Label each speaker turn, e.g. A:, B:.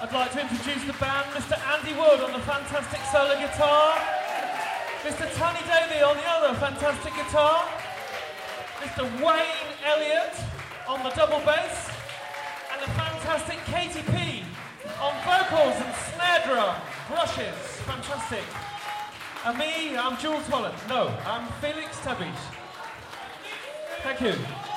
A: I'd like to introduce the band, Mr. Andy Wood on the fantastic solo guitar, Mr. Tony Davey on the other fantastic guitar, Mr. Wayne Elliott on the double bass, and the fantastic Katie P on vocals and snare drum, brushes, fantastic. And me, I'm Jools Holland. No, I'm Feliks Tabis. Thank you.